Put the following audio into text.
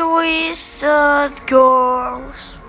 three girls.